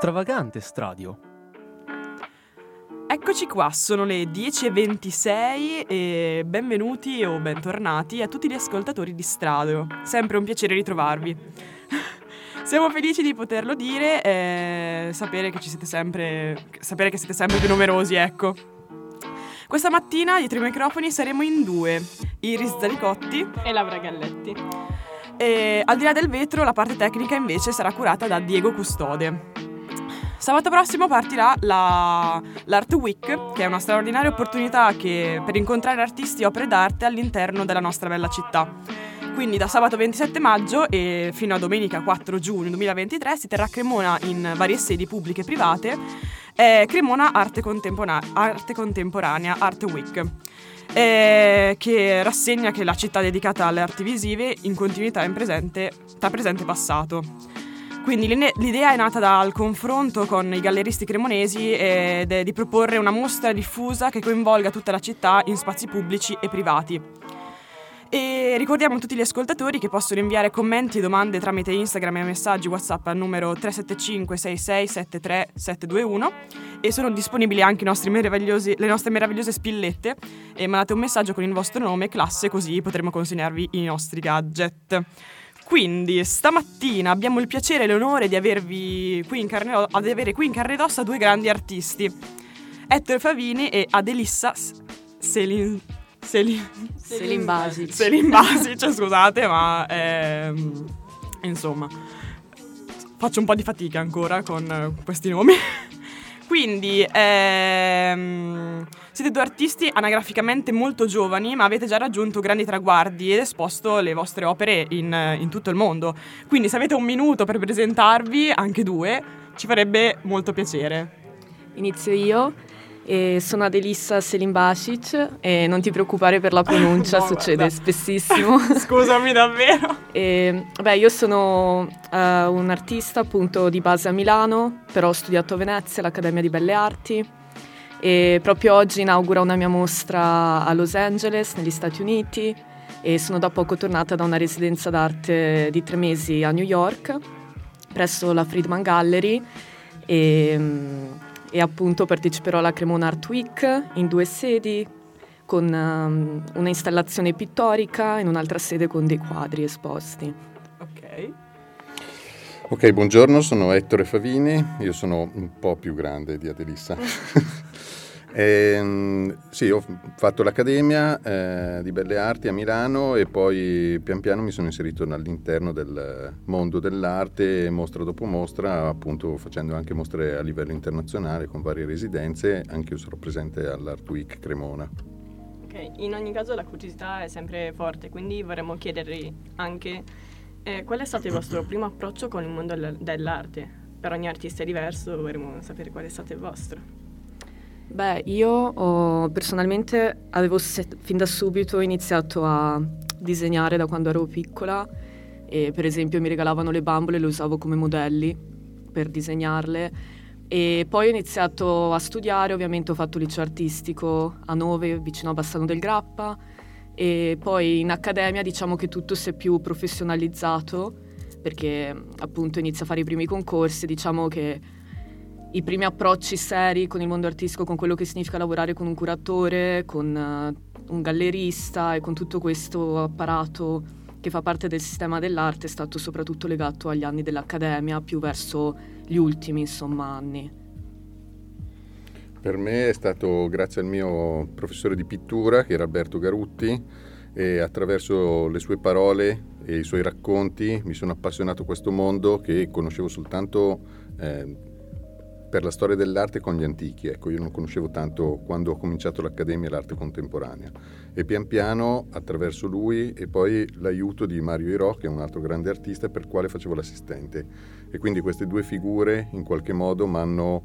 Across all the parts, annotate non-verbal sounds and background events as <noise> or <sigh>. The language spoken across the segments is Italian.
Stravagante Stradio. Eccoci qua, sono le 10.26 e benvenuti o bentornati a tutti gli ascoltatori di Stradio. Sempre un piacere ritrovarvi. <laughs> Siamo felici di poterlo dire e sapere che ci siete sempre. sapere che siete sempre più numerosi, ecco. Questa mattina dietro i microfoni saremo in due, Iris Zalicotti e Laura Galletti. E al di là del vetro la parte tecnica invece sarà curata da Diego Custode. Sabato prossimo partirà la, l'Art Week, che è una straordinaria opportunità che, per incontrare artisti e opere d'arte all'interno della nostra bella città. Quindi da sabato 27 maggio e fino a domenica 4 giugno 2023 si terrà a Cremona in varie sedi pubbliche e private eh, Cremona Arte, Contempora- Arte Contemporanea Art Week. Eh, che rassegna che la città dedicata alle arti visive in continuità in presente, tra presente e passato. Quindi l'idea è nata dal confronto con i galleristi cremonesi ed è di proporre una mostra diffusa che coinvolga tutta la città in spazi pubblici e privati. E ricordiamo a tutti gli ascoltatori che possono inviare commenti e domande tramite Instagram e messaggi WhatsApp al numero 375 6673 721 e sono disponibili anche le nostre meravigliose spillette e mandate un messaggio con il vostro nome e classe così potremo consegnarvi i nostri gadget. Quindi stamattina abbiamo il piacere e l'onore di, avervi qui in carne, di avere qui in carne ed ossa due grandi artisti, Ettore Favini e Adelissa Selin... Selin... Selin Basic. Selin Basic, scusate, ma ehm, insomma faccio un po' di fatica ancora con questi nomi. Quindi ehm, siete due artisti anagraficamente molto giovani, ma avete già raggiunto grandi traguardi ed esposto le vostre opere in, in tutto il mondo. Quindi se avete un minuto per presentarvi, anche due, ci farebbe molto piacere. Inizio io. E sono Adelissa Selim Basic e non ti preoccupare per la pronuncia, <laughs> no, succede guarda. spessissimo. <laughs> Scusami davvero. E, beh, io sono uh, un artista appunto di base a Milano, però ho studiato a Venezia all'Accademia di Belle Arti e proprio oggi inaugura una mia mostra a Los Angeles, negli Stati Uniti e sono da poco tornata da una residenza d'arte di tre mesi a New York presso la Friedman Gallery e e appunto parteciperò alla Cremona Art Week in due sedi con um, una installazione pittorica in un'altra sede con dei quadri esposti. Ok. Ok, buongiorno, sono Ettore Favini, io sono un po' più grande di Adelissa. <laughs> E, ehm, sì, ho fatto l'Accademia eh, di Belle Arti a Milano e poi pian piano mi sono inserito all'interno del mondo dell'arte, mostra dopo mostra, appunto facendo anche mostre a livello internazionale con varie residenze, anche io sarò presente all'Art Week Cremona. Ok, in ogni caso la curiosità è sempre forte, quindi vorremmo chiedervi anche eh, qual è stato il vostro primo approccio con il mondo dell'arte? Per ogni artista è diverso, vorremmo sapere qual è stato il vostro. Beh, io ho, personalmente avevo se- fin da subito iniziato a disegnare da quando ero piccola e per esempio mi regalavano le bambole e le usavo come modelli per disegnarle. E poi ho iniziato a studiare, ovviamente ho fatto liceo artistico a Nove vicino a Bassano del Grappa e poi in accademia diciamo che tutto si è più professionalizzato perché appunto inizio a fare i primi concorsi, diciamo che i primi approcci seri con il mondo artistico, con quello che significa lavorare con un curatore, con uh, un gallerista e con tutto questo apparato che fa parte del sistema dell'arte è stato soprattutto legato agli anni dell'accademia, più verso gli ultimi insomma, anni. Per me è stato grazie al mio professore di pittura, che era Alberto Garutti, e attraverso le sue parole e i suoi racconti mi sono appassionato a questo mondo che conoscevo soltanto eh, per la storia dell'arte con gli antichi. Ecco, io non conoscevo tanto quando ho cominciato l'Accademia l'arte contemporanea e pian piano attraverso lui e poi l'aiuto di Mario Iro, che è un altro grande artista per il quale facevo l'assistente. E quindi queste due figure in qualche modo mi hanno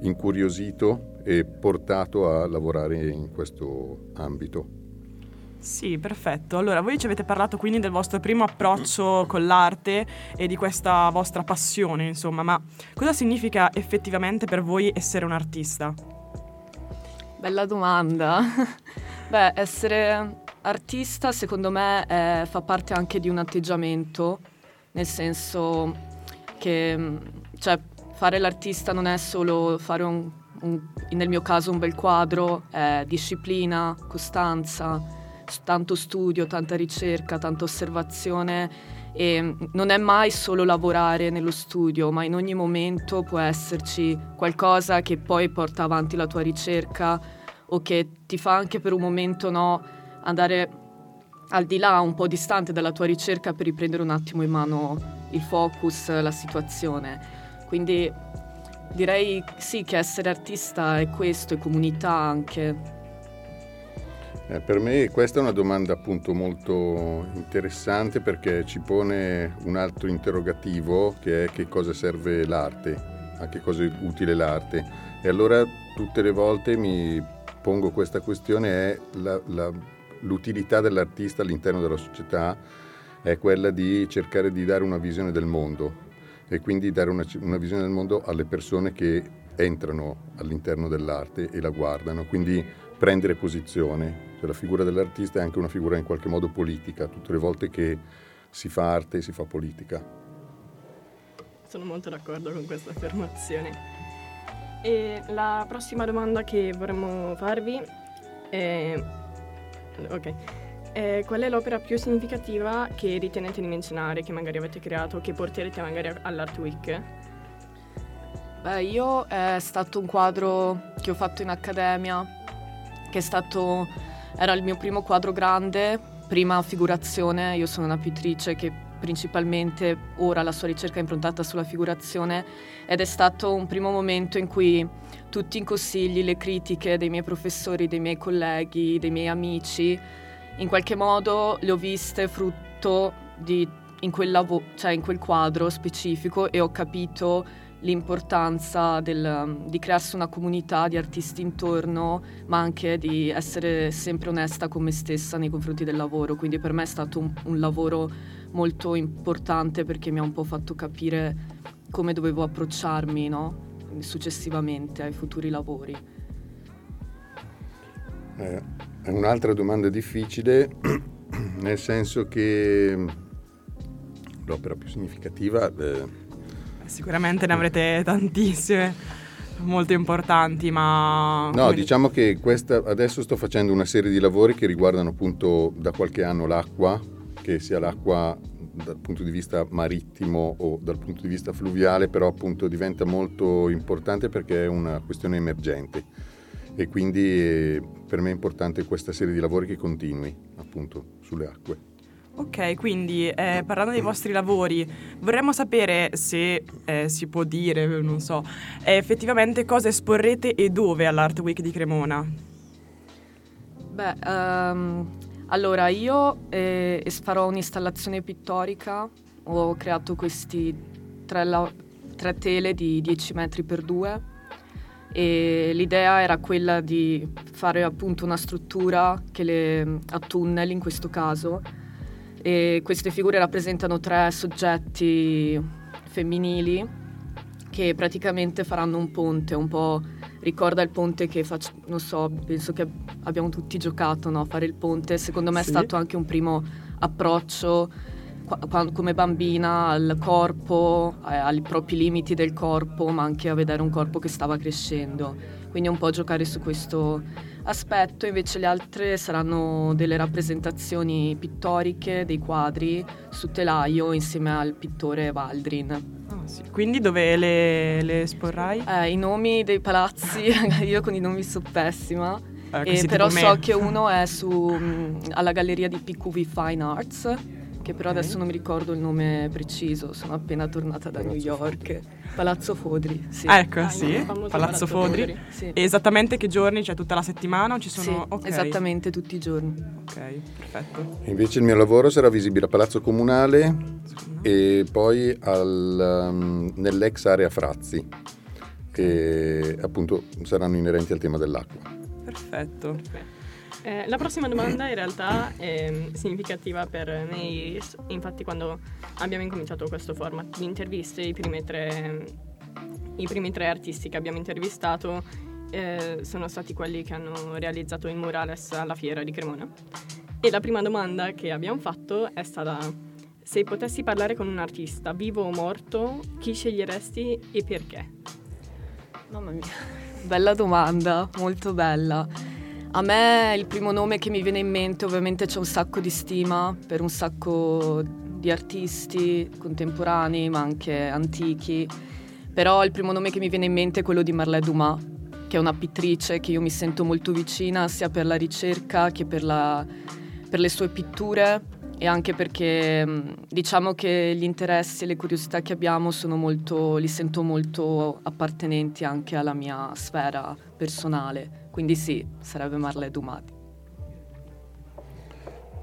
incuriosito e portato a lavorare in questo ambito. Sì, perfetto. Allora, voi ci avete parlato quindi del vostro primo approccio con l'arte e di questa vostra passione, insomma, ma cosa significa effettivamente per voi essere un artista? Bella domanda. <laughs> Beh, essere artista secondo me è, fa parte anche di un atteggiamento, nel senso che, cioè, fare l'artista non è solo fare un, un, nel mio caso un bel quadro, è disciplina, costanza, tanto studio, tanta ricerca, tanta osservazione e non è mai solo lavorare nello studio, ma in ogni momento può esserci qualcosa che poi porta avanti la tua ricerca o che ti fa anche per un momento no, andare al di là, un po' distante dalla tua ricerca per riprendere un attimo in mano il focus, la situazione. Quindi direi sì che essere artista è questo, è comunità anche. Eh, per me questa è una domanda appunto molto interessante perché ci pone un altro interrogativo che è che cosa serve l'arte, a che cosa è utile l'arte. E allora tutte le volte mi pongo questa questione è la, la, l'utilità dell'artista all'interno della società è quella di cercare di dare una visione del mondo e quindi dare una, una visione del mondo alle persone che entrano all'interno dell'arte e la guardano, quindi prendere posizione. Cioè, la figura dell'artista è anche una figura in qualche modo politica, tutte le volte che si fa arte si fa politica. Sono molto d'accordo con questa affermazione. E la prossima domanda che vorremmo farvi è... Ok. Eh, qual è l'opera più significativa che ritenete di menzionare, che magari avete creato, che porterete magari all'Art Week? Beh, io è stato un quadro che ho fatto in accademia, che è stato, era il mio primo quadro grande, prima figurazione, io sono una pittrice che principalmente ora la sua ricerca è improntata sulla figurazione ed è stato un primo momento in cui tutti i consigli, le critiche dei miei professori, dei miei colleghi, dei miei amici in qualche modo le ho viste frutto di, in, quel lavo- cioè in quel quadro specifico e ho capito l'importanza del, di crearsi una comunità di artisti intorno, ma anche di essere sempre onesta con me stessa nei confronti del lavoro. Quindi per me è stato un, un lavoro molto importante perché mi ha un po' fatto capire come dovevo approcciarmi no? successivamente ai futuri lavori. Eh è un'altra domanda difficile, <clears throat> nel senso che l'opera più significativa... Eh, Sicuramente ne avrete tantissime, molto importanti, ma... No, diciamo che questa, adesso sto facendo una serie di lavori che riguardano appunto da qualche anno l'acqua, che sia l'acqua dal punto di vista marittimo o dal punto di vista fluviale, però appunto diventa molto importante perché è una questione emergente e quindi eh, per me è importante questa serie di lavori che continui appunto sulle acque. Ok, quindi eh, parlando dei vostri lavori, vorremmo sapere se eh, si può dire, non so, eh, effettivamente cosa esporrete e dove all'Art Week di Cremona. Beh, um, allora io eh, farò un'installazione pittorica, ho creato questi tre, la- tre tele di 10 metri per 2 e l'idea era quella di fare appunto una struttura le, a tunnel in questo caso e queste figure rappresentano tre soggetti femminili che praticamente faranno un ponte, un po' ricorda il ponte che faccio, non so, penso che abbiamo tutti giocato no? fare il ponte, secondo me sì. è stato anche un primo approccio come bambina al corpo, eh, ai propri limiti del corpo, ma anche a vedere un corpo che stava crescendo. Quindi un po' giocare su questo aspetto, invece le altre saranno delle rappresentazioni pittoriche, dei quadri su telaio insieme al pittore Valdrin. Ah, sì. Quindi dove le, le esporrai? Eh, I nomi dei palazzi, <laughs> io con i nomi sono pessima. Eh, però so che uno è su, mh, alla galleria di PQV Fine Arts che però okay. adesso non mi ricordo il nome preciso, sono appena tornata da Palazzo New York. Fodri. Palazzo Fodri, sì. Ecco, ah, sì, Palazzo, Palazzo Fodri. Fodri. Sì. E esattamente che giorni? Cioè tutta la settimana o ci sono... Sì, okay. esattamente tutti i giorni. Ok, perfetto. Invece il mio lavoro sarà visibile a Palazzo Comunale e poi al, um, nell'ex area Frazzi, che appunto saranno inerenti al tema dell'acqua. Perfetto. Perfetto. Eh, la prossima domanda in realtà è significativa per me, infatti quando abbiamo incominciato questo format di interviste, i primi tre, i primi tre artisti che abbiamo intervistato eh, sono stati quelli che hanno realizzato il murales alla fiera di Cremona. E la prima domanda che abbiamo fatto è stata Se potessi parlare con un artista, vivo o morto, chi sceglieresti e perché? Mamma mia, bella domanda, molto bella. A me il primo nome che mi viene in mente, ovviamente c'è un sacco di stima per un sacco di artisti contemporanei, ma anche antichi. Però il primo nome che mi viene in mente è quello di Marlè Dumas, che è una pittrice che io mi sento molto vicina sia per la ricerca che per, la, per le sue pitture e anche perché diciamo che gli interessi e le curiosità che abbiamo molto, li sento molto appartenenti anche alla mia sfera personale. Quindi sì, sarebbe Marlè Dumati.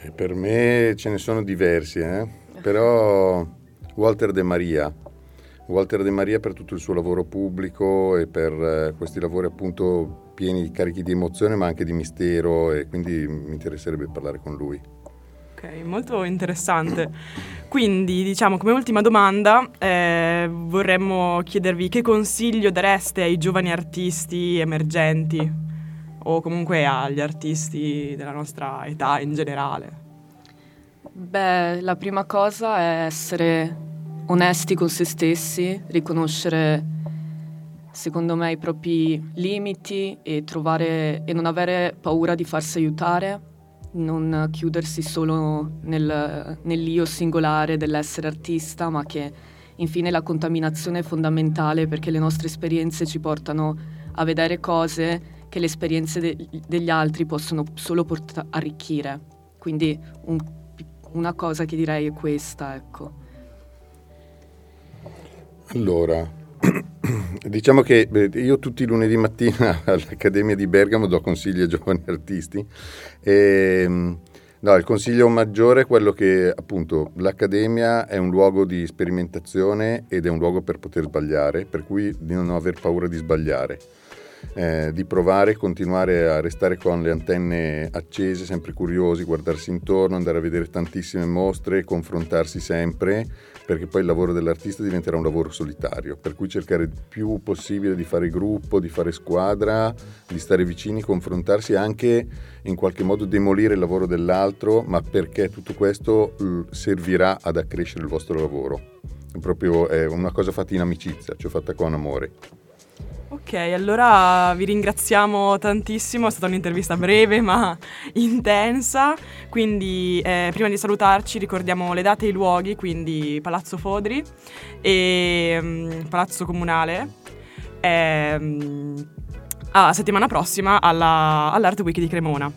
E per me ce ne sono diversi, eh? però Walter De Maria. Walter De Maria per tutto il suo lavoro pubblico e per eh, questi lavori appunto pieni di carichi di emozione ma anche di mistero e quindi mi interesserebbe parlare con lui. Ok, molto interessante. Quindi, diciamo, come ultima domanda, eh, vorremmo chiedervi che consiglio dareste ai giovani artisti emergenti o comunque agli artisti della nostra età in generale? Beh, la prima cosa è essere onesti con se stessi, riconoscere secondo me i propri limiti e, trovare, e non avere paura di farsi aiutare non chiudersi solo nel, nell'io singolare dell'essere artista, ma che infine la contaminazione è fondamentale perché le nostre esperienze ci portano a vedere cose che le esperienze de- degli altri possono solo port- arricchire. Quindi un, una cosa che direi è questa, ecco. Allora, <clears throat> Diciamo che io tutti i lunedì mattina <laughs> all'Accademia di Bergamo do consigli ai giovani <laughs> artisti. E, ehm, no, il consiglio maggiore è quello che appunto l'Accademia è un luogo di sperimentazione ed è un luogo per poter sbagliare, per cui di non aver paura di sbagliare. Eh, di provare, continuare a restare con le antenne accese, sempre curiosi, guardarsi intorno, andare a vedere tantissime mostre, confrontarsi sempre perché poi il lavoro dell'artista diventerà un lavoro solitario, per cui cercare il più possibile di fare gruppo, di fare squadra, di stare vicini, confrontarsi e anche in qualche modo demolire il lavoro dell'altro, ma perché tutto questo servirà ad accrescere il vostro lavoro. È proprio una cosa fatta in amicizia, cioè fatta con amore. Ok, allora vi ringraziamo tantissimo, è stata un'intervista breve ma <laughs> intensa, quindi eh, prima di salutarci ricordiamo le date e i luoghi, quindi Palazzo Fodri e um, Palazzo Comunale. E, um, a settimana prossima alla, all'Art Week di Cremona.